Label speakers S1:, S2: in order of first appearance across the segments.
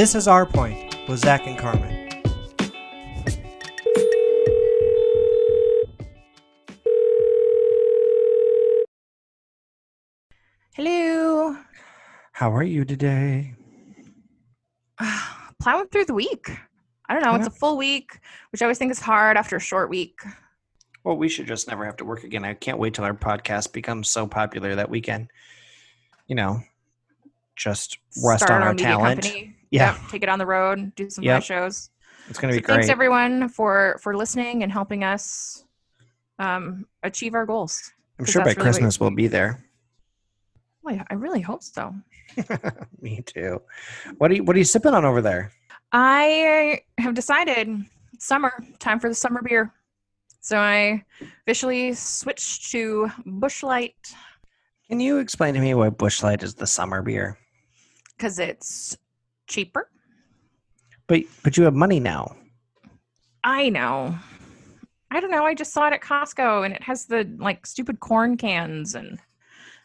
S1: This is Our Point with Zach and Carmen.
S2: Hello.
S1: How are you today?
S2: Plowing through the week. I don't know. It's a full week, which I always think is hard after a short week.
S1: Well, we should just never have to work again. I can't wait till our podcast becomes so popular that we can, you know, just rest
S2: Start
S1: on our
S2: media
S1: talent.
S2: company.
S1: Yeah.
S2: Yep, Take it on the road. Do some
S1: Yep.
S2: live shows.
S1: It's going to
S2: So
S1: be great.
S2: thanks everyone for for listening and helping us um, achieve our goals.
S1: I'm sure by
S2: really
S1: Christmas we'll be there.
S2: Well, I really hope so.
S1: Me too. What are you What are you sipping on over there?
S2: I have decided summer time for the summer beer. So I officially switched to Busch Light
S1: Can you explain to me why Busch Light is the summer beer?
S2: because it's cheaper.
S1: But but you have money now.
S2: I know. I don't know. I just saw it at Costco and it has the like stupid corn cans and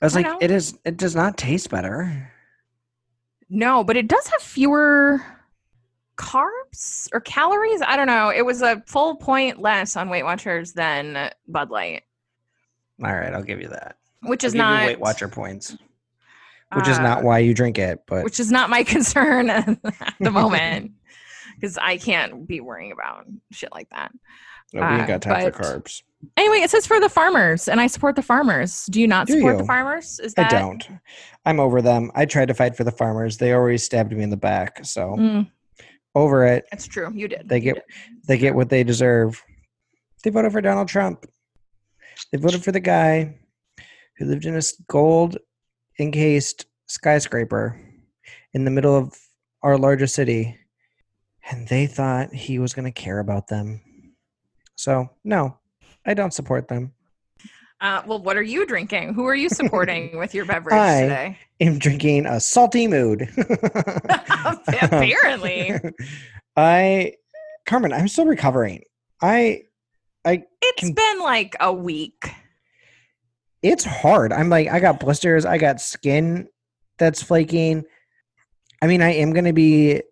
S1: I was
S2: I
S1: like,
S2: know.
S1: it is. It does not taste better.
S2: no, but it does have fewer carbs or calories. I don't know. It was a full point less on Weight Watchers than Bud Light,
S1: All right, I'll give you that.
S2: which
S1: I'll
S2: is not
S1: Weight Watcher points, which is not
S2: uh,
S1: why you drink it. But
S2: which is not my concern at the moment because I can't be worrying about shit like that.
S1: no, we ain't
S2: uh,
S1: got time for carbs.
S2: Anyway, it says for the farmers, and I support the farmers. Do you not
S1: Do
S2: support the farmers? Is that...
S1: I don't. I'm over them. I tried to fight for the farmers. They always stabbed me in the back. So
S2: Mm,
S1: over it.
S2: it's true. You did.
S1: They
S2: You
S1: get
S2: did.
S1: they get what they deserve. They voted for Donald Trump. They voted for the guy who lived in a gold encased skyscraper in the middle of our largest city. And they thought he was going to care about them. So, no, I don't support them.
S2: Uh, well, what are you drinking? Who are you supporting with your beverage
S1: I-
S2: today?
S1: I'm drinking a salty mood.
S2: Apparently,
S1: I, Carmen, I'm still recovering. I,
S2: it's
S1: Can-
S2: been like a week.
S1: It's hard. I'm like, I got blisters. I got skin that's flaking. I mean, I am going to be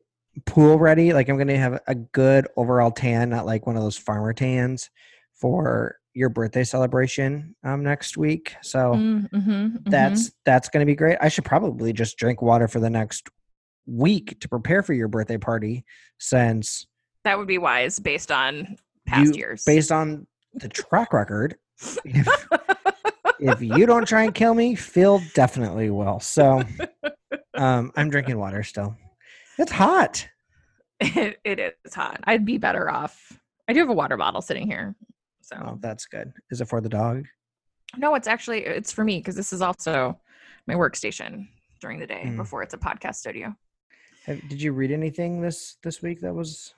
S1: pool ready. Like, I'm going to have a good overall tan, not like one of those farmer tans for your birthday celebration um, next week. So
S2: Mm, mhm, mhm.
S1: that's that's going to be great. I should probably just drink water for the next week to prepare for your birthday party since
S2: that would be wise based on past
S1: you,
S2: years.
S1: based on the track record if, you don't try and kill me phil definitely will so um i'm drinking water still it's hot
S2: it, it is hot. I'd be better off. I do have a water bottle sitting here. So
S1: oh that's good is it for the dog
S2: no, it's actually it's for me because this is also my workstation during the day
S1: Mm.
S2: before it's a podcast studio.
S1: Have, did you read anything this this week that was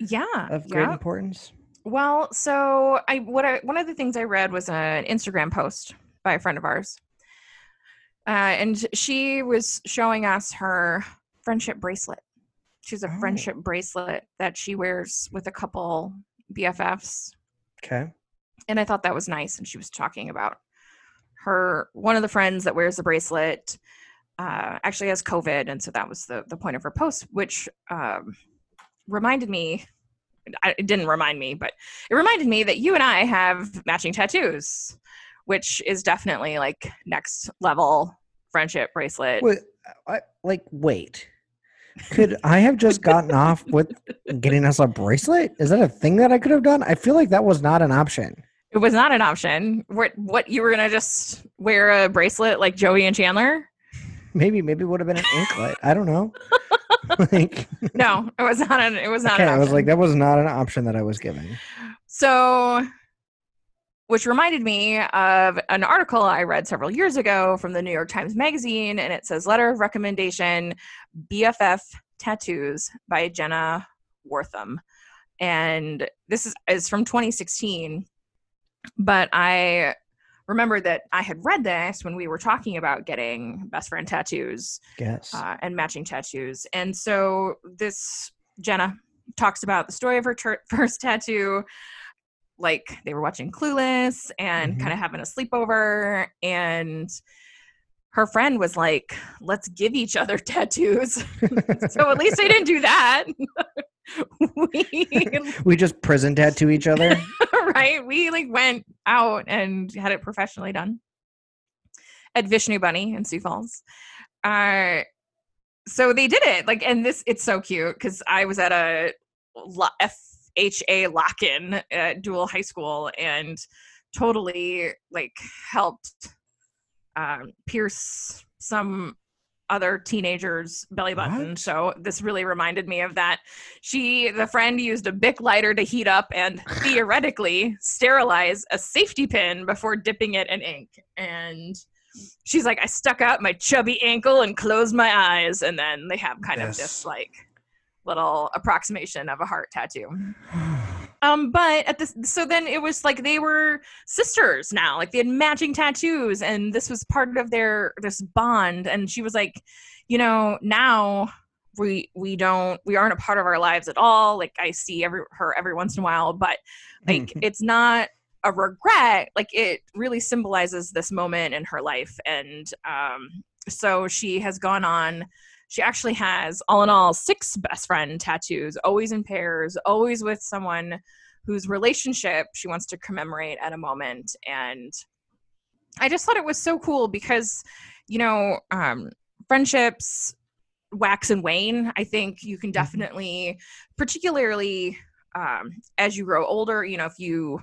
S2: Yeah.
S1: of great
S2: yeah.
S1: importance
S2: Well, so I what I one of the things I read was an Instagram post by a friend of ours, uh, and she was showing us her friendship bracelet. She's a
S1: Oh.
S2: friendship bracelet that she wears with a couple BFFs,
S1: okay
S2: and I thought that was nice. And she was talking about her one of the friends that wears the bracelet uh, actually has COVID, and so that was the the point of her post, which um, reminded me. I- It didn't remind me, but it reminded me that you and I have matching tattoos, which is definitely like next level friendship bracelet.
S1: wait I, like wait could i have just gotten off with getting us a bracelet is that a thing that i could have done i feel like that was not an option
S2: It was not an option. What what you were gonna just wear a bracelet like Joey and Chandler?
S1: maybe maybe it would have been an anklet i don't know like
S2: No, it was not an it was not
S1: okay i was like that was not an option that i was given
S2: So, which reminded me of an article I read several years ago from the New York Times Magazine, and it says Letter of Recommendation BFF Tattoos by Jenna Wortham. And this is, is from 2016. But I remember that I had read this when we were talking about getting best friend tattoos
S1: Guess.
S2: uh, and matching tattoos. And so this Jenna talks about the story of her tur first tattoo. Like they were watching Clueless and
S1: Mhm.
S2: kind of having a sleepover, and her friend was like, let's give each other tattoos. so at least they didn't do that. We,
S1: we just prison tattoo each other.
S2: right? We like went out and had it professionally done at Vishnu Bunny in Sioux Falls. Uh, so they did it like, and this it's so cute because I was at a FHA lock-in at Dual High School and totally like helped um, pierce some other teenagers belly button
S1: What?
S2: so this really reminded me of that she the friend used a bic lighter to heat up and theoretically sterilize a safety pin before dipping it in ink and she's like i stuck out my chubby ankle and closed my eyes and then they have kind of this like little approximation of a heart tattoo um but at this so then it was like they were sisters now like they had matching tattoos and this was part of their this bond and she was like you know now we we don't we aren't a part of our lives at all like i see every her every once in a while but like it's not a regret like it really symbolizes this moment in her life and um so she has gone on she actually has all in all six best friend tattoos always in pairs always with someone whose relationship she wants to commemorate at a moment. And i just thought it was so cool because you know um friendships wax and wane. I think you can definitely particularly um, as you grow older you know if you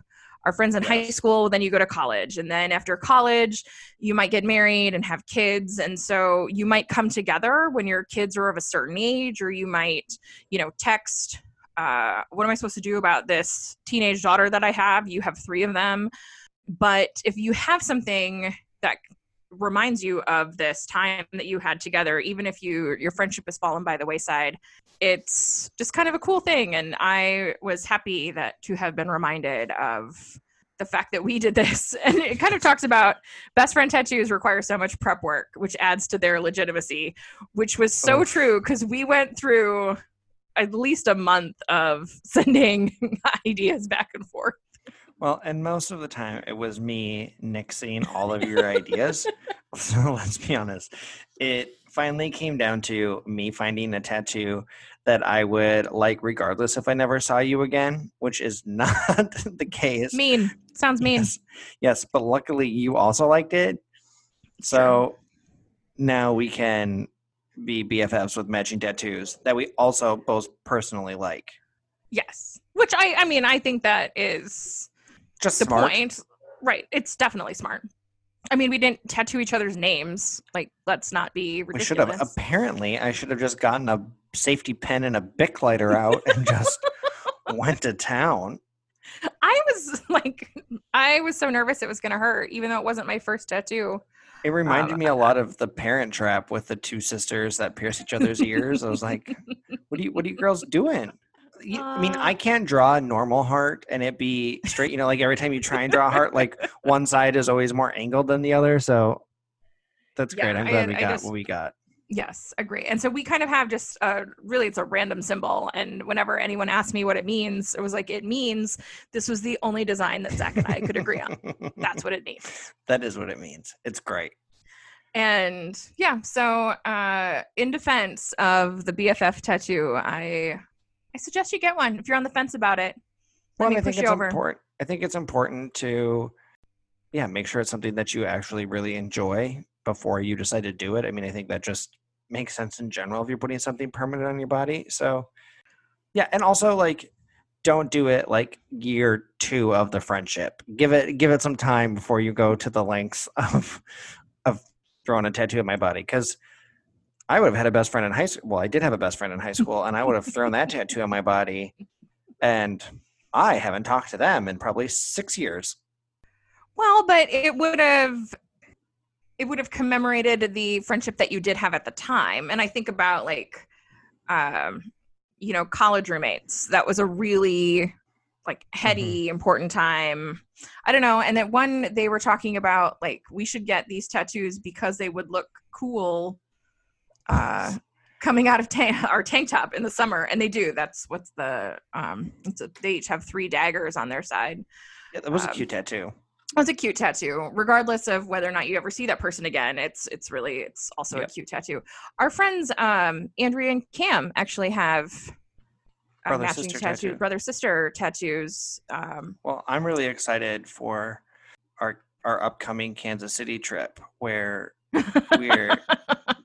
S2: are friends in high school then you go to college. And then after college you might get married and have kids. And so you might come together when your kids are of a certain age or you might you know text uh, what am i supposed to do about this teenage daughter that i have? You have three of them. But if you have something that reminds you of this time that you had together even if you your friendship has fallen by the wayside it's just kind of a cool thing. And i was happy that to have been reminded of the fact that we did this. And it kind of talks about best friend tattoos require so much prep work which adds to their legitimacy which was so
S1: Oof.
S2: true because we went through at least a month of sending ideas back and forth
S1: Well, and most of the time it was me nixing all of your ideas. So let's be honest. It finally came down to me finding a tattoo that I would like regardless if I never saw you again, which is not the case.
S2: mean sounds mean
S1: Yes, yes, but luckily you also liked it. So now we can be BFFs with matching tattoos that we also both personally like.
S2: yes which i i mean i think that is
S1: Just
S2: the
S1: smart.
S2: point right it's definitely smart i mean we didn't tattoo each other's names like let's not be ridiculous.
S1: We should have. Apparently, I should have just gotten a safety pen and a bic lighter out and just went to town.
S2: i was like i was so nervous it was gonna hurt even though it wasn't my first tattoo
S1: It reminded
S2: Um,
S1: me a lot of the Parent Trap with the two sisters that pierce each other's ears. I was like, "What are you? What are you girls doing?" You- I mean,
S2: Uh,
S1: I can't draw a normal heart and it be straight. You know, like every time you try and draw a heart, like one side is always more angled than the other. So that's
S2: Yeah,
S1: great. I'm
S2: I-
S1: glad we got
S2: just-
S1: what we got.
S2: Yes, agree. And so we kind of have just uh, really it's a random symbol. And whenever anyone asked me what it means, it was like it means this was the only design that Zach and I could agree on. That's what it means.
S1: that is what it means. It's great.
S2: And yeah, so uh, in defense of the BFF tattoo, I I suggest you get one if you're on the fence about it.
S1: Well, I think it's
S2: over.
S1: important. I think it's important to, yeah, make sure it's something that you actually really enjoy before you decide to do it. I mean, I think that just makes sense in general if you're putting something permanent on your body. So, yeah, and also like, don't do it like year two of the friendship. Give it give it some time before you go to the lengths of of throwing a tattoo on my body because. I would have had a best friend in high school. Well, I did have a best friend in high school, and I would have thrown that tattoo on my body, and I haven't talked to them in probably six years.
S2: Well, but it would have it would have commemorated the friendship that you did have at the time. And I think about like um, you know, college roommates. That was a really like heady, important time. I don't know. And that one they were talking about like we should get these tattoos because they would look cool uh coming out of tank our tank top in the summer and they do that's what's the um it's a, they each have three daggers on their side
S1: Yeah, that was a
S2: Um,
S1: cute tattoo.
S2: It was a cute tattoo, regardless of whether or not you ever see that person again. It's it's really it's also
S1: Yep.
S2: a cute tattoo. Our friends, um, Andrea and Cam, actually have uh,
S1: Brother,
S2: matching
S1: sister
S2: tattoo,
S1: tattoo.
S2: brother sister tattoos. Um,
S1: Well, I'm really excited for our our upcoming Kansas City trip where we're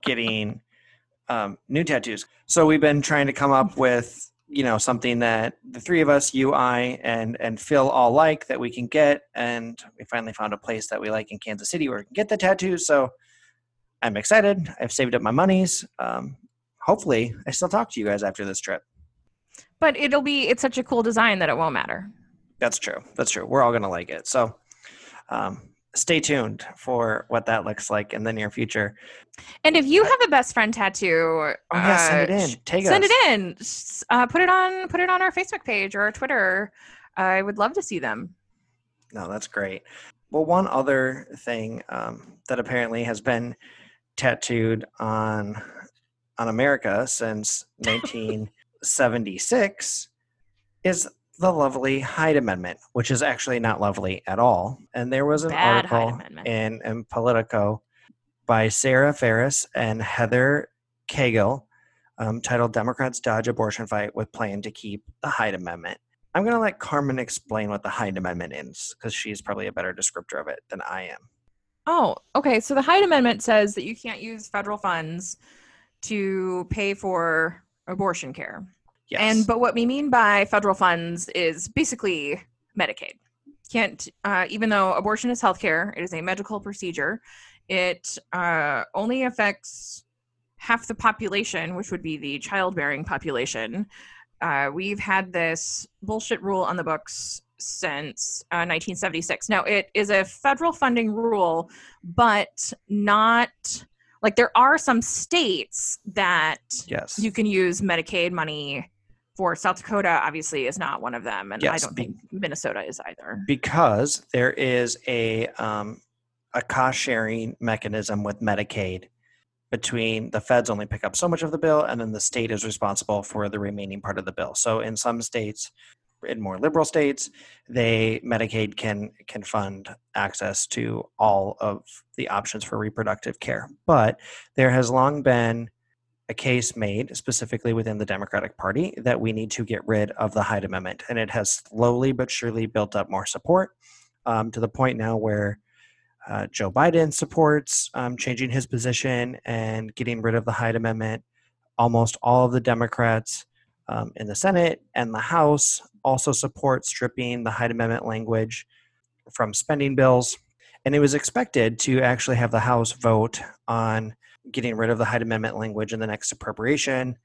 S1: getting um, new tattoos. So we've been trying to come up with you know something that the three of us, you, I, and and Phil all like that we can get, and we finally found a place that we like in Kansas City where we can get the tattoos. So I'm excited. I've saved up my monies. Um, hopefully, I still talk to you guys after this trip.
S2: but it'll be it's such a cool design that it won't matter.
S1: That's true. That's true. We're all going to like it. So um, stay tuned for what that looks like in the near future.
S2: And if you have a best friend tattoo,
S1: Oh, yeah, send
S2: uh,
S1: it in. Take
S2: send
S1: us.
S2: it in. Uh, put it on put it on our Facebook page or our Twitter. I would love to see them.
S1: No, that's great. Well, one other thing um, that apparently has been tattooed on on America since 1976 is the lovely Hyde Amendment, which is actually not lovely at all. And there was an
S2: Bad
S1: article in, in Politico by Sarah Ferris and Heather Caygle um, titled Democrats Dodge Abortion Fight with Plan to Keep the Hyde Amendment. I'm going to let Carmen explain what the Hyde Amendment is because she's probably a better descriptor of it than I am.
S2: Oh, okay. So the Hyde Amendment says that you can't use federal funds to pay for abortion care.
S1: Yes.
S2: And but what we mean by federal funds is basically Medicaid. Can't uh, even though abortion is healthcare, it is a medical procedure. It uh, only affects half the population, which would be the childbearing population. Uh, we've had this bullshit rule on the books since uh, 1976. Now it is a federal funding rule, but not like there are some states that
S1: yes.
S2: you can use Medicaid money South Dakota obviously is not one of them, and I don't
S1: be-
S2: think Minnesota is either.
S1: because there is a um, a cost sharing mechanism with Medicaid between the feds only pick up so much of the bill and then the state is responsible for the remaining part of the bill. So in some states in more liberal states, they Medicaid can can fund access to all of the options for reproductive care. But there has long been a case made specifically within the Democratic Party that we need to get rid of the Hyde Amendment, and it has slowly but surely built up more support um, to the point now where uh, Joe Biden supports um, changing his position and getting rid of the Hyde Amendment. Almost all of the Democrats um, in the Senate and the House also support stripping the Hyde Amendment language from spending bills. And it was expected to actually have the House vote on getting rid of the Hyde Amendment language in the next appropriation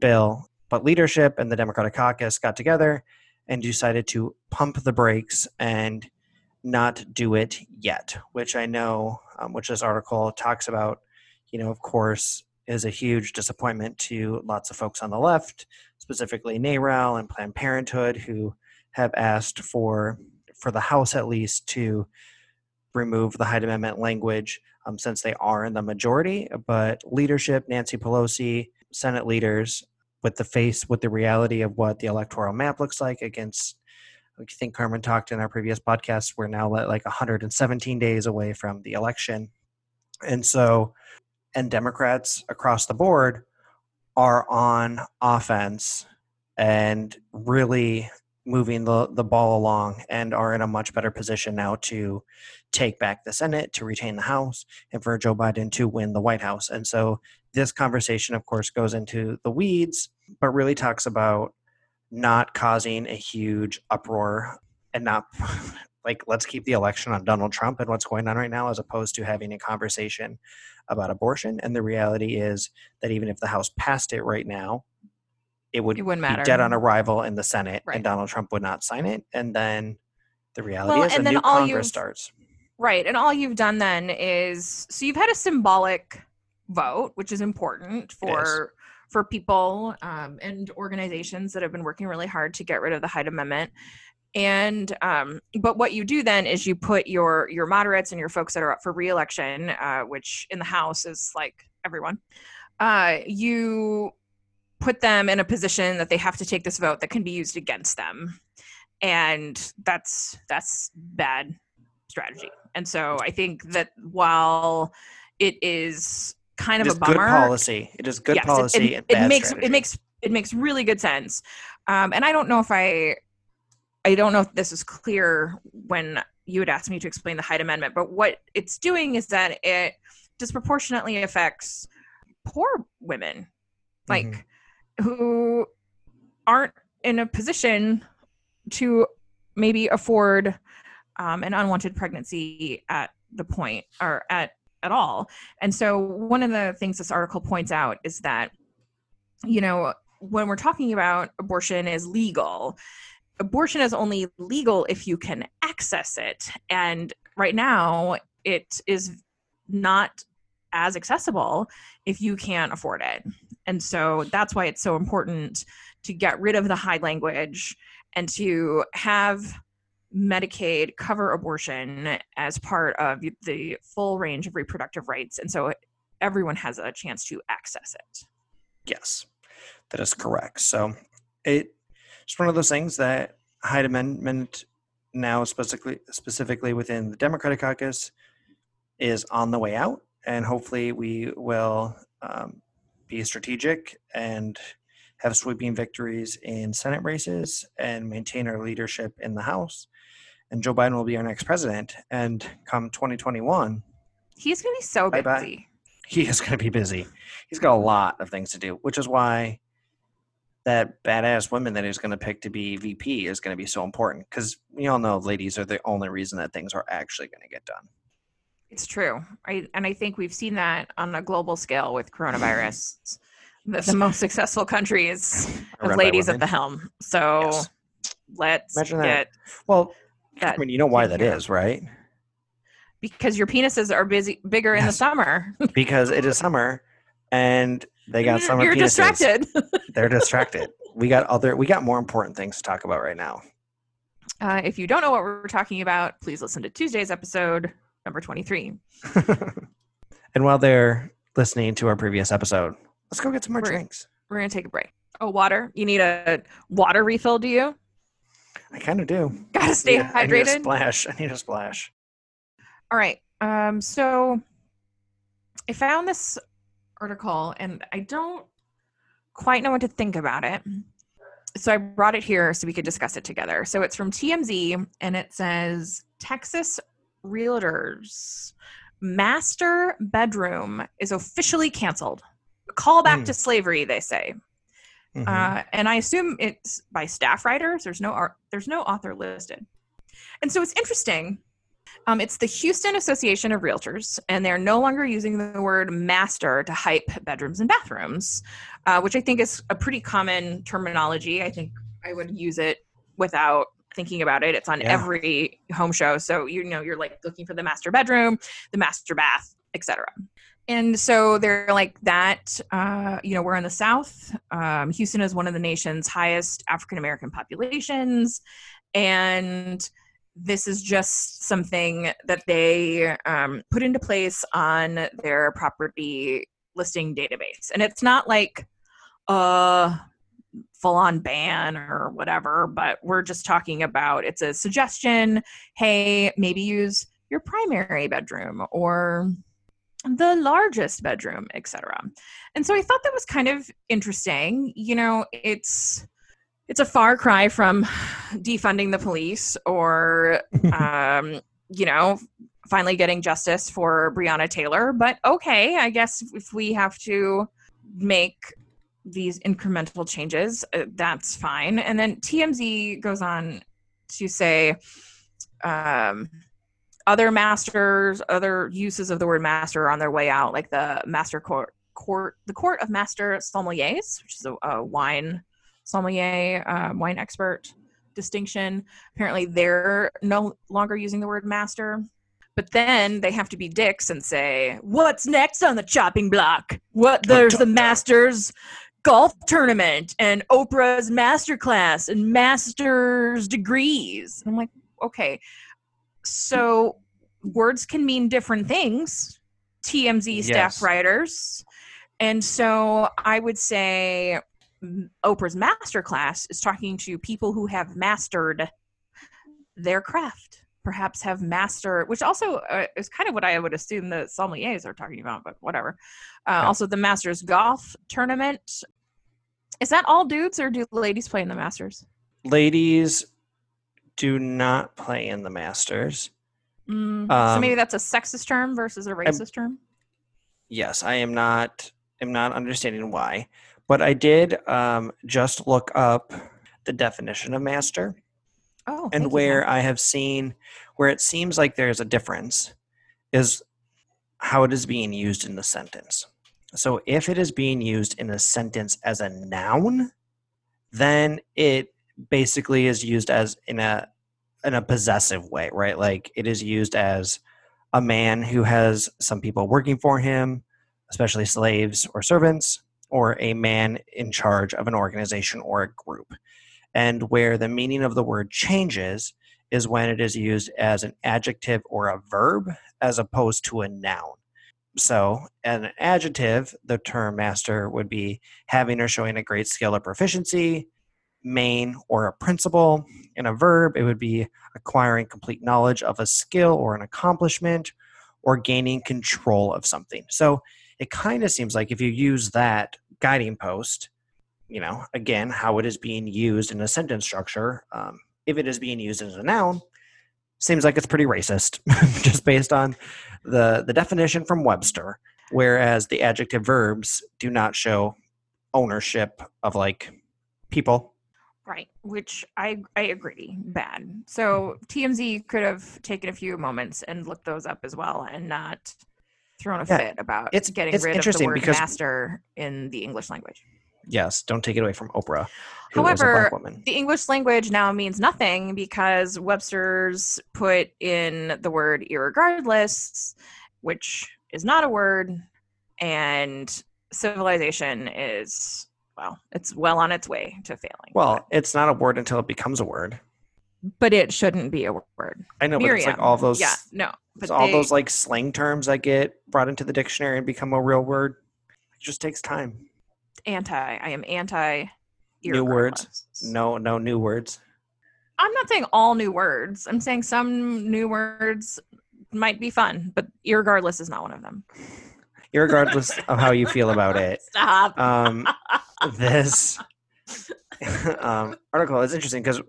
S1: bill. But leadership and the Democratic caucus got together and decided to pump the brakes and not do it yet, which I know, um, which this article talks about, you know, of course, is a huge disappointment to lots of folks on the left, specifically NARAL and Planned Parenthood, who have asked for for the House at least to remove the Hyde Amendment language um, since they are in the majority. But leadership, Nancy Pelosi, Senate leaders, with the face, with the reality of what the electoral map looks like against I think Carmen talked in our previous podcast. We're now like 117 days away from the election. And so, and Democrats across the board are on offense and really moving the, the ball along and are in a much better position now to take back the Senate, to retain the House, and for Joe Biden to win the White House. And so, this conversation, of course, goes into the weeds, but really talks about not causing a huge uproar and not like let's keep the election on Donald Trump and what's going on right now as opposed to having a conversation about abortion and the reality is that even if the house passed it right now it would
S2: It wouldn't
S1: be
S2: matter.
S1: dead on arrival in the Senate
S2: Right.
S1: and Donald Trump would not sign it and then the reality
S2: Well,
S1: is a
S2: and then
S1: new
S2: all
S1: Congress starts
S2: Right. And all you've done then is so you've had a symbolic vote, which is important for for people um, and organizations that have been working really hard to get rid of the Hyde Amendment. And um, but what you do then is you put your your moderates and your folks that are up for reelection, uh, which in the House is like everyone. Uh, you put them in a position that they have to take this vote that can be used against them, and that's that's bad strategy. And so I think that while it is kind
S1: It
S2: of
S1: is
S2: a
S1: good
S2: bummer,
S1: policy. It is good
S2: yes,
S1: policy
S2: it,
S1: and
S2: it makes
S1: strategy.
S2: it makes it makes really good sense. Um, and I don't know if I I don't know if this is clear when you had asked me to explain the Hyde Amendment, but what it's doing is that it disproportionately affects poor women, like
S1: Mhm.
S2: Who aren't in a position to maybe afford um, an unwanted pregnancy at the point or at at all. And so one of the things this article points out is that you know when we're talking about abortion is legal abortion is only legal if you can access it and right now it is not as accessible if you can't afford it and so that's why it's so important to get rid of the Hyde language and to have medicaid cover abortion as part of the full range of reproductive rights and so everyone has a chance to access it
S1: Yes, that is correct. So it, it's one of those things that Hyde Amendment now specifically specifically within the Democratic caucus is on the way out, and hopefully we will um, be strategic and have sweeping victories in Senate races and maintain our leadership in the House. And Joe Biden will be our next president. And come 2021,
S2: he's going to be so
S1: Bye-bye.
S2: busy
S1: he is going to be busy. He's got a lot of things to do, which is why that badass woman that he's going to pick to be VP is going to be so important because we all know ladies are the only reason that things are actually going to get done.
S2: It's true. I and I think we've seen that on a global scale with coronavirus. the, the most successful countries
S1: Are
S2: have ladies at the helm. So
S1: Yes.
S2: let's
S1: Imagine that.
S2: get
S1: Well,
S2: that
S1: I mean, you know why that is, right?
S2: because your penises are busy bigger in the summer.
S1: Because it is summer and they got summer
S2: You're
S1: penises.
S2: distracted.
S1: They're distracted. we got other. We got more important things to talk about right now.
S2: Uh, if you don't know what we're talking about, please listen to Tuesday's episode, number 23.
S1: and while they're listening to our previous episode, let's go get some more
S2: We're-
S1: drinks.
S2: We're going to take a break. Oh, water. You need a water refill, do you?
S1: I kind of do.
S2: Got to stay
S1: Yeah, I need a
S2: hydrated.
S1: splash. I need a splash.
S2: All right. Um, so I found this article and I don't quite know what to think about it. So I brought it here so we could discuss it together. So it's from TMZ and it says Texas realtors master bedroom is officially canceled. Call back
S1: Hmm.
S2: to slavery, they say.
S1: Mhm.
S2: Uh, and I assume it's by staff writers. There's no there's no author listed, and so it's interesting. Um, it's the Houston Association of Realtors, and they're no longer using the word master to hype bedrooms and bathrooms, uh, which I think is a pretty common terminology. I think I would use it without thinking about it. It's on
S1: Yeah.
S2: every home show, so you know you're like looking for the master bedroom, the master bath, etc. And so they're like that. Uh, you know, we're in the South. Um, Houston is one of the nation's highest African American populations, and this is just something that they um, put into place on their property listing database. And it's not like a full on ban or whatever, but we're just talking about it's a suggestion. Hey, maybe use your primary bedroom or the largest bedroom, etc. And so I thought that was kind of interesting. You know, it's it's a far cry from defunding the police or um, you know, finally getting justice for Breonna Taylor, but okay, I guess if we have to make these incremental changes, uh, that's fine. And then TMZ goes on to say um, other masters, other uses of the word master are on their way out, like the master court, court the court of master sommeliers, which is a, a wine sommelier, uh, wine expert distinction. Apparently, they're no longer using the word master. But then they have to be dicks and say, "What's next on the chopping block? What there's the Masters golf tournament and Oprah's masterclass and master's degrees." And I'm like, okay, so words can mean different things. TMZ staff
S1: Yes.
S2: writers, and so I would say Oprah's masterclass is talking to people who have mastered their craft. Perhaps have master, which also uh, is kind of what I would assume the sommeliers are talking about, but whatever. Uh,
S1: Yeah.
S2: Also, the Masters golf tournament. Is that all dudes, or do ladies play in the Masters?
S1: Ladies do not play in the Masters.
S2: Mm, so
S1: Um,
S2: maybe that's a sexist term versus a racist term.
S1: Yes, I am not am not understanding why, but I did um, just look up the definition of master.
S2: Oh,
S1: and
S2: thank you,
S1: where I have seen where it seems like there's a difference is how it is being used in the sentence. So if it is being used in a sentence as a noun, then it basically is used as in a in a possessive way, right? Like it is used as a man who has some people working for him, especially slaves or servants, or a man in charge of an organization or a group and where the meaning of the word changes is when it is used as an adjective or a verb as opposed to a noun. So, an adjective, the term master would be having or showing a great skill or proficiency, main or a principle. In a verb, it would be acquiring complete knowledge of a skill or an accomplishment or gaining control of something. So, it kind of seems like if you use that guiding post, you know, again, how it is being used in a sentence structure. Um, if it is being used as a noun, seems like it's pretty racist, just based on the the definition from Webster. Whereas the adjective verbs do not show ownership of like people.
S2: Right, which I I agree, bad. So TMZ could have taken a few moments and looked those up as well, and not thrown a
S1: Yeah,
S2: fit about
S1: it's-
S2: getting
S1: it's
S2: rid of the word
S1: because-
S2: master in the English language.
S1: Yes, don't take it away from Oprah, who is a
S2: However. The English language now means nothing because Webster's put in the word irregardless, which is not a word, and civilization is well, it's well on its way to failing.
S1: Well, it's not a word until it becomes a word.
S2: but it shouldn't be a word.
S1: I know, but it's like all those,
S2: Yeah, no, but
S1: it's all
S2: they-
S1: those like slang terms that get brought into the dictionary and become a real word. It just takes time.
S2: Anti. I am anti.
S1: New words. No, no new words.
S2: I'm not saying all new words. I'm saying some new words might be fun, but irregardless is not one of them.
S1: Regardless of how you feel about it.
S2: Stop.
S1: Um, this um, article is interesting because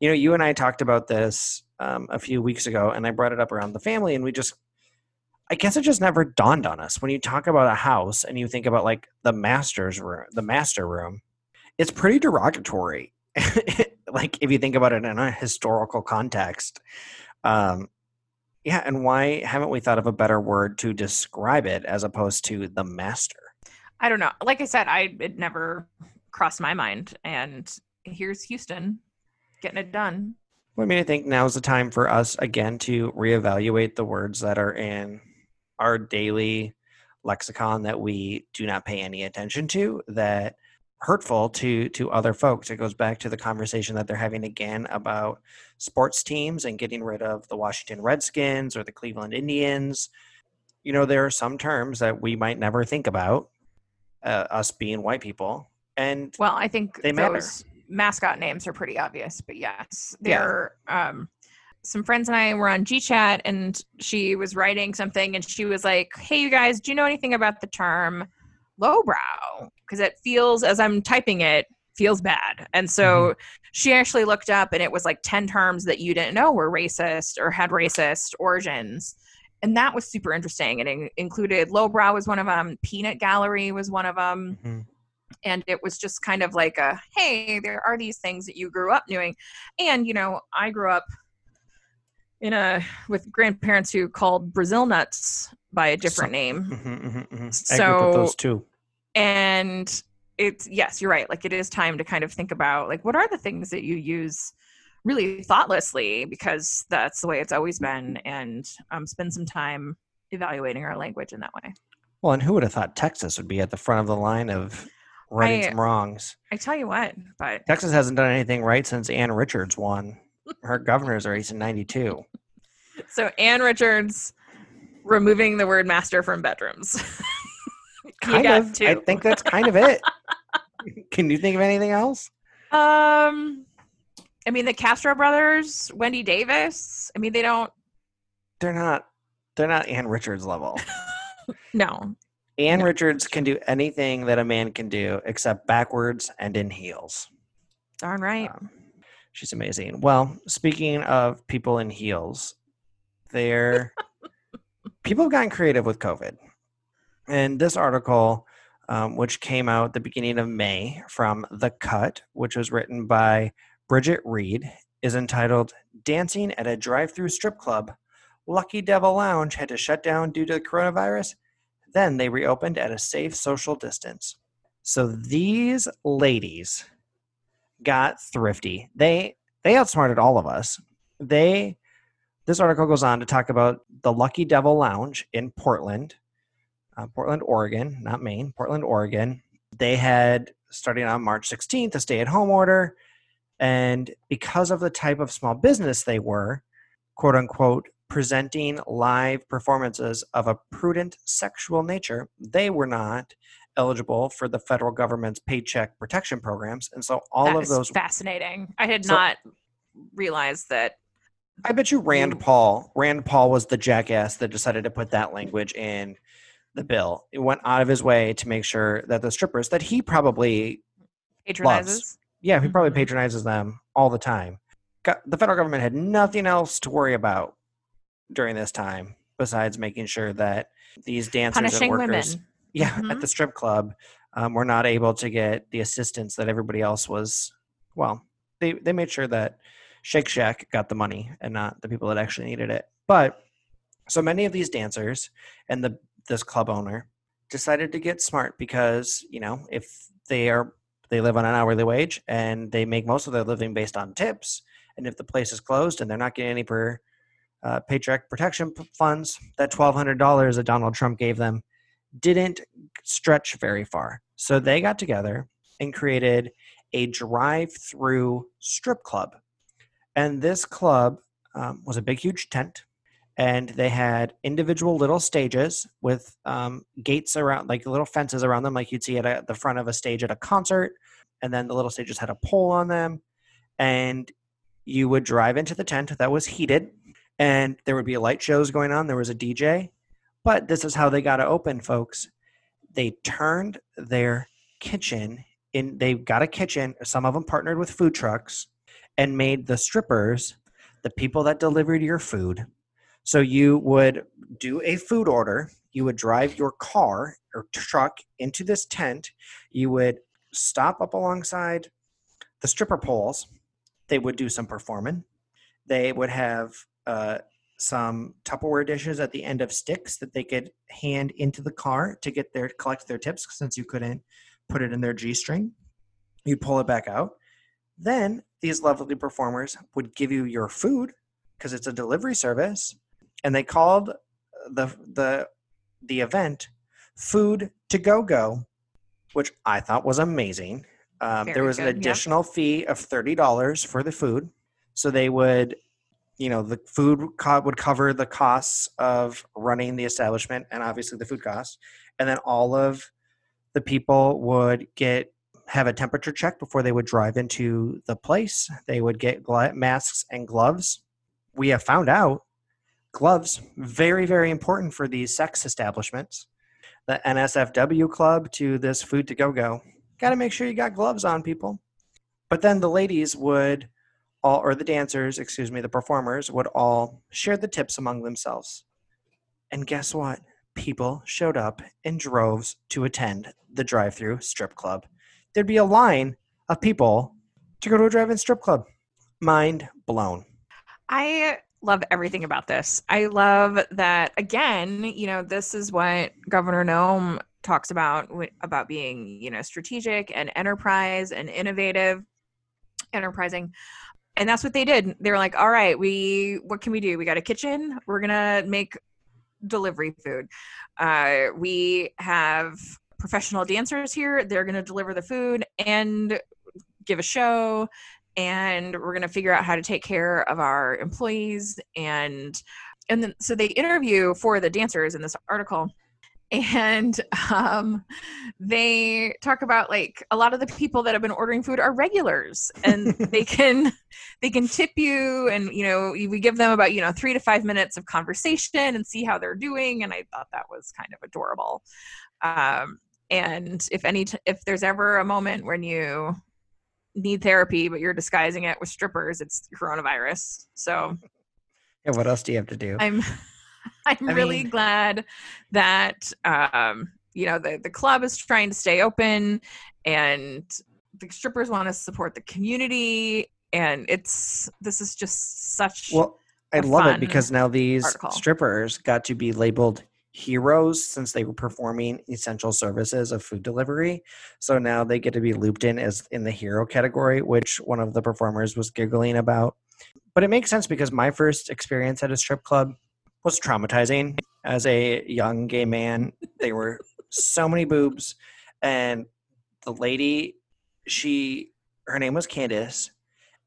S1: you know you and I talked about this um, a few weeks ago, and I brought it up around the family, and we just. I guess it just never dawned on us when you talk about a house and you think about like the master's room, the master room. It's pretty derogatory, like if you think about it in a historical context. Um, yeah, and why haven't we thought of a better word to describe it as opposed to the master?
S2: I don't know. Like I said, I it never crossed my mind, and here's Houston getting it done.
S1: Well, I mean, I think now's the time for us again to reevaluate the words that are in our daily lexicon that we do not pay any attention to that hurtful to to other folks. It goes back to the conversation that they're having again about sports teams and getting rid of the Washington Redskins or the Cleveland Indians. You know, there are some terms that we might never think about, uh, us being white people, and
S2: Well, I think
S1: They matter.
S2: those mascot names are pretty obvious, but yes, they're. Um, some friends and I were on GChat, and she was writing something, and she was like, "Hey, you guys, do you know anything about the term lowbrow? Because it feels, as I'm typing it, feels bad." And so she actually looked up, and it was like ten terms that you didn't know were racist or had racist origins. And that was super interesting. And it included lowbrow was one of them, peanut gallery was one of them
S1: Mhm.
S2: and it was just kind of like a hey there are these things that you grew up knowing and you know i grew up in a with grandparents who called brazil nuts by a different
S1: Some-
S2: name
S1: Mhm, mhm, mhm. I grew with
S2: So-
S1: those too.
S2: and it's yes you're right like it is time to kind of think about like what are the things that you use really thoughtlessly because that's the way it's always been and um, spend some time evaluating our language in that way
S1: Well, and who would have thought Texas would be at the front of the line of righting
S2: I-
S1: some wrongs?
S2: i tell you what but
S1: Texas hasn't done anything right since Ann Richards won her governor's race in '92.
S2: So Ann Richards removing the word master from bedrooms.
S1: Kind of.
S2: two.
S1: I think that's kind of it. Can you think of anything else?
S2: um I mean, the Castro brothers, Wendy Davis. I mean, they don't.
S1: They're not. They're not Ann Richards level.
S2: No,
S1: Ann Richards can do anything that a man can do except backwards and in heels.
S2: darn right.
S1: Um, she's amazing. Well, speaking of people in heels, they're people have gotten creative with COVID. And this article, um, which came out the beginning of May from The Cut, which was written by Bridget Read, is entitled Dancing at a Drive Through Strip Club. Lucky Devil Lounge had to shut down due to the coronavirus. Then they reopened at a safe social distance. So these ladies got thrifty. They they outsmarted all of us. They this article goes on to talk about the Lucky Devil Lounge in Portland, uh, Portland, Oregon, not Maine, Portland, Oregon. They had starting on March 16th a stay-at-home order, and because of the type of small business they were, quote unquote, presenting live performances of a prudent sexual nature, they were not eligible for the federal government's paycheck protection programs, and so all
S2: That
S1: of those
S2: fascinating. I had
S1: So-
S2: not realized that.
S1: I bet you Rand Paul, Rand Paul was the jackass that decided to put that language in the bill. It went out of his way to make sure that the strippers that he probably,
S2: Patronizes.
S1: yeah, he probably
S2: Mhm.
S1: patronizes them all the time. Got, the federal government had nothing else to worry about during this time besides making sure that these dancers
S2: Punishing
S1: and
S2: women.
S1: Yeah, at
S2: Mhm.
S1: the strip club, um, were not able to get the assistance that everybody else was. Well, they they made sure that Shake Shack got the money and not the people that actually needed it. But so many of these dancers and the this club owner decided to get smart because you know if they are they live on an hourly wage and they make most of their living based on tips and if the place is closed and they're not getting any per uh, paycheck protection p- funds that $1200 that donald trump gave them didn't stretch very far. So they got together and created a drive-through strip club. And this club um, was a big huge tent and they had individual little stages with um, gates around like little fences around them like you'd see at a, the front of a stage at a concert and then the little stages had a pole on them and you would drive into the tent that was heated and there would be light shows going on. There was a dj but this is how they got to open folks. They turned their kitchen in they got a kitchen some of them partnered with food trucks and made the strippers the people that delivered your food. So you would do a food order. You would drive your car or truck into this tent. You would stop up alongside the stripper poles. They would do some performing. They would have uh, some tupperware dishes at the end of sticks that they could hand into the car to get their collect their tips since you couldn't put it in their g-string. You'd pull it back out. Then these lovely performers would give you your food because it's a delivery service and they called the the the event food to go go which i thought was amazing. Um, there was an
S2: good, yeah.
S1: additional fee of $30 for the food. So they would you know the food co- would cover the costs of running the establishment and obviously the food costs. And then all of the people would get have a temperature check before they would drive into the place. They would get masks and gloves. We have found out gloves very very important for these sex establishments. The nsfw club to this food to go go got to make sure you got gloves on people. But then the ladies would all or the dancers excuse me the performers would all share the tips among themselves. And guess what? People showed up in droves to attend the drive-through strip club. There'd be a line of people to go to a drive-in strip club. Mind blown.
S2: I love everything about this. I love that again, you know, this is what Governor Noem talks about about being, you know, strategic and enterprise and innovative, enterprising. And that's what they did. They were like, "All right, we what can we do? We got a kitchen. We're to make delivery food. Uh we have professional dancers here. They're to deliver the food and give a show and we're to figure out how to take care of our employees and and then so they interview for the dancers in this article and um, they talk about like a lot of the people that have been ordering food are regulars and they can they can tip you and you know we give them about you know three to five minutes of conversation and see how they're doing and i thought that was kind of adorable um, and if any t- if there's ever a moment when you need therapy but you're disguising it with strippers it's coronavirus so
S1: Yeah, what else do you have to do?
S2: i'm i'm
S1: I
S2: really
S1: mean-
S2: glad that um you know the the club is trying to stay open and the strippers want to support the community and it's this is just such
S1: Well, I love it because now these
S2: article.
S1: strippers got to be labeled heroes since they were performing essential services of food delivery. So now they get to be looped in as in the hero category, which one of the performers was giggling about. But it makes sense because my first experience at a strip club was traumatizing as a young gay man. There were so many boobs and the lady she her name was Candace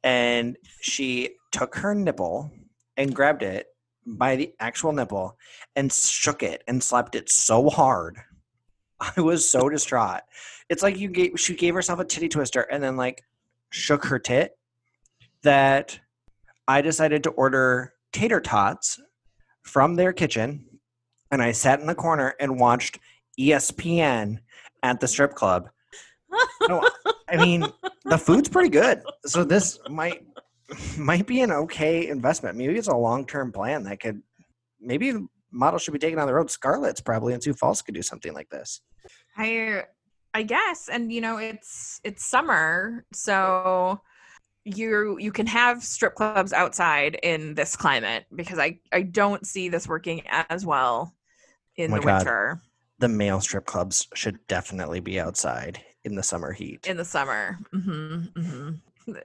S1: and she took her nipple and grabbed it by the actual nipple and shook it and slapped it so hard. I was so distraught. It's like you gave she gave herself a titty twister and then like shook her tit that I decided to order tater tots from their kitchen and I sat in the corner and watched ESPN at the strip club. No, I mean the food's pretty good. So this might might be an okay investment. Maybe it's a long term plan that could maybe model should be taken on the road. Scarlett's probably in Sioux Falls could do something like this.
S2: I I guess and you know it's it's summer so you you can have strip clubs outside in this climate because I I don't see this working as well in
S1: Oh
S2: the
S1: God.
S2: winter
S1: The male strip clubs should definitely be outside in the summer heat.
S2: in the summer. hmm hmm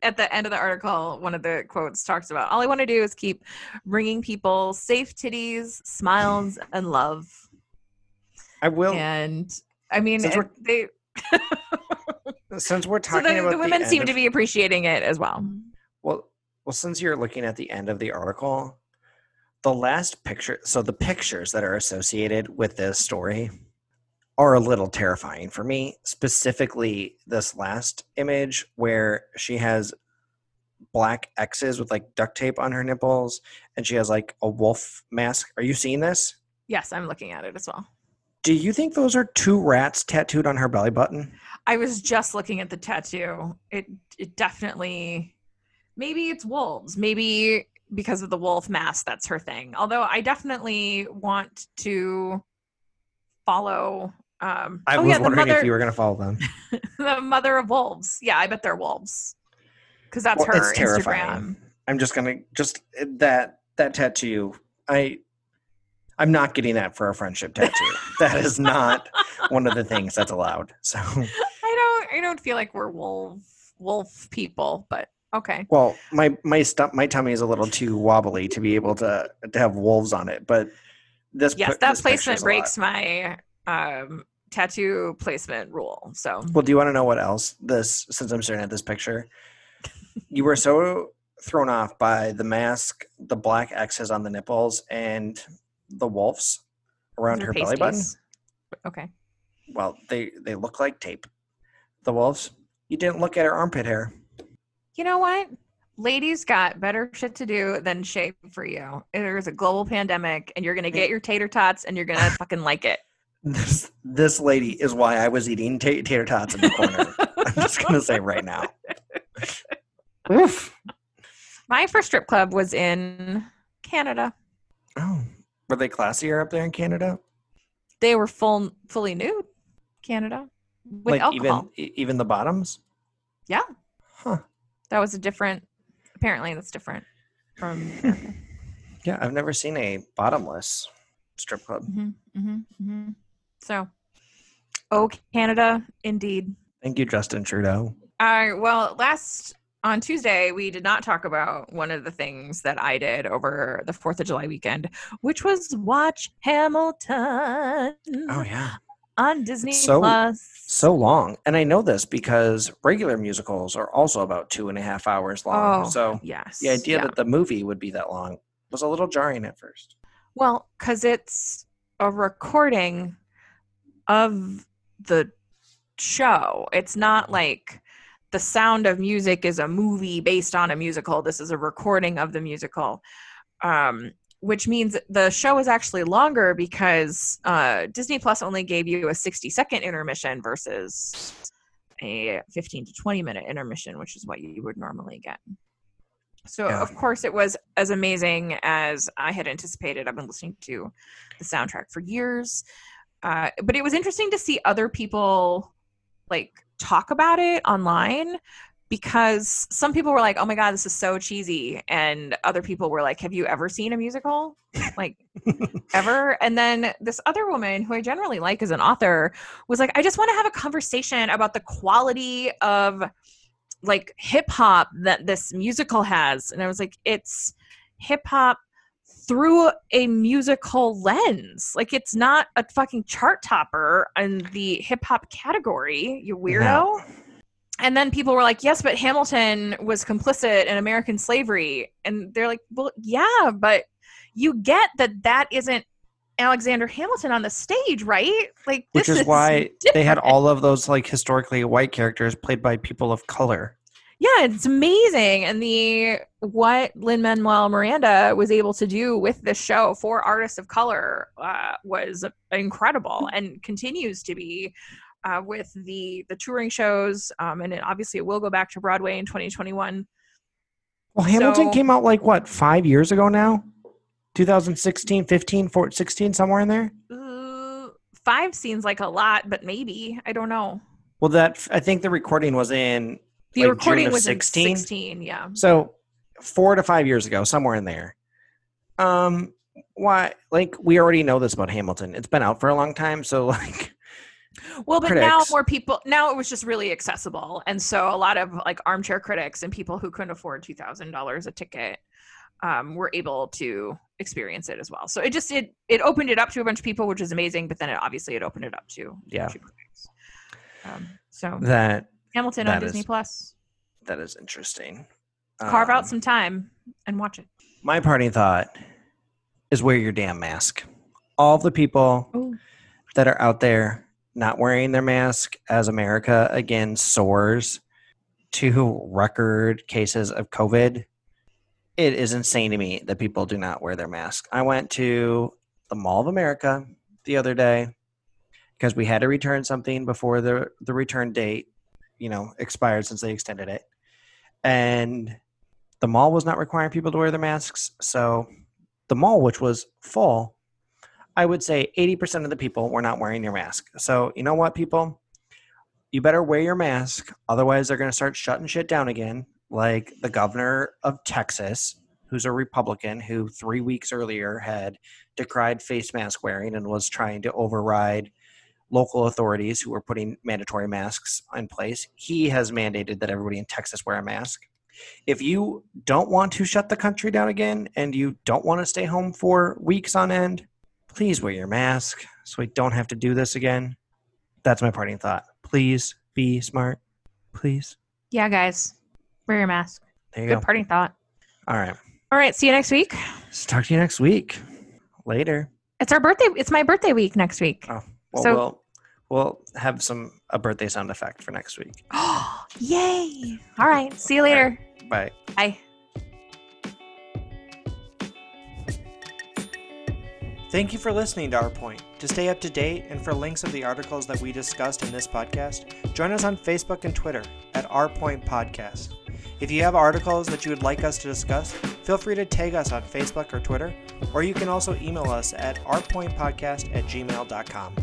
S2: At the end of the article, one of the quotes talks about all I want to do is keep bringing people safe titties, smiles, and love.
S1: I will
S2: and I mean, they
S1: since we're
S2: so
S1: talking
S2: the,
S1: about
S2: the women
S1: end
S2: seem
S1: of-
S2: to be appreciating it as well.
S1: Well, well, since you're looking at the end of the article, the last picture, so the pictures that are associated with this story are a little terrifying for me. Specifically, this last image where she has black X's with like duct tape on her nipples and she has like a wolf mask. Are you seeing this?
S2: Yes, I'm looking at it as well.
S1: Do you think those are two rats tattooed on her belly button?
S2: I was just looking at the tattoo. It it definitely maybe it's wolves. Maybe because of the wolf mask that's her thing. Although I definitely want to follow um
S1: I
S2: oh
S1: was
S2: yeah,
S1: wondering
S2: mother
S1: if you were going to follow them.
S2: the mother of wolves. Yeah, I bet they're wolves. Cuz that's
S1: Well,
S2: her
S1: it's terrifying.
S2: Instagram.
S1: I'm just gonna just eh, that that tattoo. I I'm not getting that for a friendship tattoo. that is not one of the things that's allowed. So,
S2: I don't feel like we're wolf wolf people, but okay.
S1: well, my my stump my tummy is a little too wobbly to be able to to have wolves on it. But this
S2: Yes,
S1: pi-
S2: that
S1: this
S2: placement
S1: lot.
S2: breaks my um tattoo placement rule. So
S1: Well, do you want to know what else? This since I'm staring at this picture, you were so thrown off by the mask, the black X's on the nipples, and the wolves around
S2: They're
S1: her belly button.
S2: Okay.
S1: well they they look like tape the wolves you didn't look at her armpit hair
S2: You know what? Ladies got better shit to do than shave for you. There's a global pandemic and you're going to get your tater tots and you're going to fucking like it.
S1: this this lady is why i was eating ta- tater tots in the corner i'm just gonna say right now Oof.
S2: My first strip club was in Canada.
S1: oh were they classier up there in canada
S2: They were full fully nude. Canada with
S1: like
S2: alcohol.
S1: even even the bottoms
S2: Yeah.
S1: huh
S2: That was a different apparently that's different from America.
S1: yeah i've never seen a bottomless strip club
S2: hmm hmm hmm So, oh, Canada, indeed.
S1: thank you justin trudeau
S2: All right. Well, last on Tuesday, we did not talk about one of the things that I did over the 4th of July weekend, which was watch Hamilton
S1: oh yeah
S2: on Disney
S1: So-
S2: Plus.
S1: so long and i know this because regular musicals are also about two and a half hours long
S2: Oh,
S1: so
S2: yes.
S1: the idea
S2: yeah.
S1: that the movie would be that long was a little jarring at first
S2: Well, because it's a recording of the show. It's not like the sound of music is a movie based on a musical. This is a recording of the musical. Um, which means the show is actually longer because uh, Disney Plus only gave you a 60 second intermission versus a 15 to 20 minute intermission, which is what you would normally get. So, yeah. of course, it was as amazing as I had anticipated. I've been listening to the soundtrack for years. Uh, but it was interesting to see other people like talk about it online because some people were like, "Oh my god, this is so cheesy," and other people were like, "Have you ever seen a musical? Like ever?" And then this other woman, who I generally like as an author, was like, "I just want to have a conversation about the quality of like hip hop that this musical has," and I was like, "It's hip hop." through a musical lens. Like it's not a fucking chart topper in the hip hop category, you weirdo. No and then people were like, yes, but Hamilton was complicit in American slavery. And they're like, well, yeah, but you get that that isn't Alexander Hamilton on the stage, right? Like,
S1: which is, is why different. they had all of those like historically white characters played by people of color.
S2: Yeah, it's amazing. And the what Lin Manuel Miranda was able to do with this show for artists of color uh, was incredible and continues to be uh, with the the touring shows, um, and it, obviously it will go back to Broadway in 2021.
S1: Well, Hamilton so, came out like what five years ago now, 2016, 15, 14, 16, somewhere in there.
S2: Uh, five seems like a lot, but maybe I don't know.
S1: Well, that I think the recording was in
S2: the like recording was 16. 16, yeah.
S1: So four to five years ago, somewhere in there. Um, why? Like we already know this about Hamilton. It's been out for a long time, so like
S2: well, but critics. now more people now it was just really accessible, and so a lot of like armchair critics and people who couldn't afford two thousand dollars a ticket um, were able to experience it as well. So it just it it opened it up to a bunch of people, which is amazing. But then it obviously it opened it up to
S1: yeah.
S2: Um, so
S1: that
S2: Hamilton
S1: that
S2: on Disney Plus.
S1: That is interesting.
S2: Carve um, out some time and watch it.
S1: My parting thought is wear your damn mask. All the people Ooh. that are out there not wearing their mask as America again soars to record cases of COVID. It is insane to me that people do not wear their mask. I went to the Mall of America the other day because we had to return something before the the return date, you know, expired since they extended it. And the mall was not requiring people to wear their masks, so the mall which was full I would say 80% of the people were not wearing your mask. So, you know what, people? You better wear your mask. Otherwise, they're going to start shutting shit down again. Like the governor of Texas, who's a Republican, who three weeks earlier had decried face mask wearing and was trying to override local authorities who were putting mandatory masks in place. He has mandated that everybody in Texas wear a mask. If you don't want to shut the country down again and you don't want to stay home for weeks on end, please wear your mask so we don't have to do this again. That's my parting thought. Please be smart. Please.
S2: Yeah, guys. Wear your mask.
S1: There you
S2: Good
S1: go.
S2: parting thought.
S1: All right.
S2: All right. See you next week.
S1: Let's talk to you next week. Later.
S2: It's our birthday. It's my birthday week next week.
S1: Oh, well, so, we'll, we'll have some a birthday sound effect for next week.
S2: Oh, yay. All right. See you later.
S1: Right.
S2: Bye. Bye.
S1: Thank you for listening to Our Point. To stay up to date and for links of the articles that we discussed in this podcast, join us on Facebook and Twitter at Our Point Podcast. If you have articles that you would like us to discuss, feel free to tag us on Facebook or Twitter, or you can also email us at ourpointpodcast at gmail.com.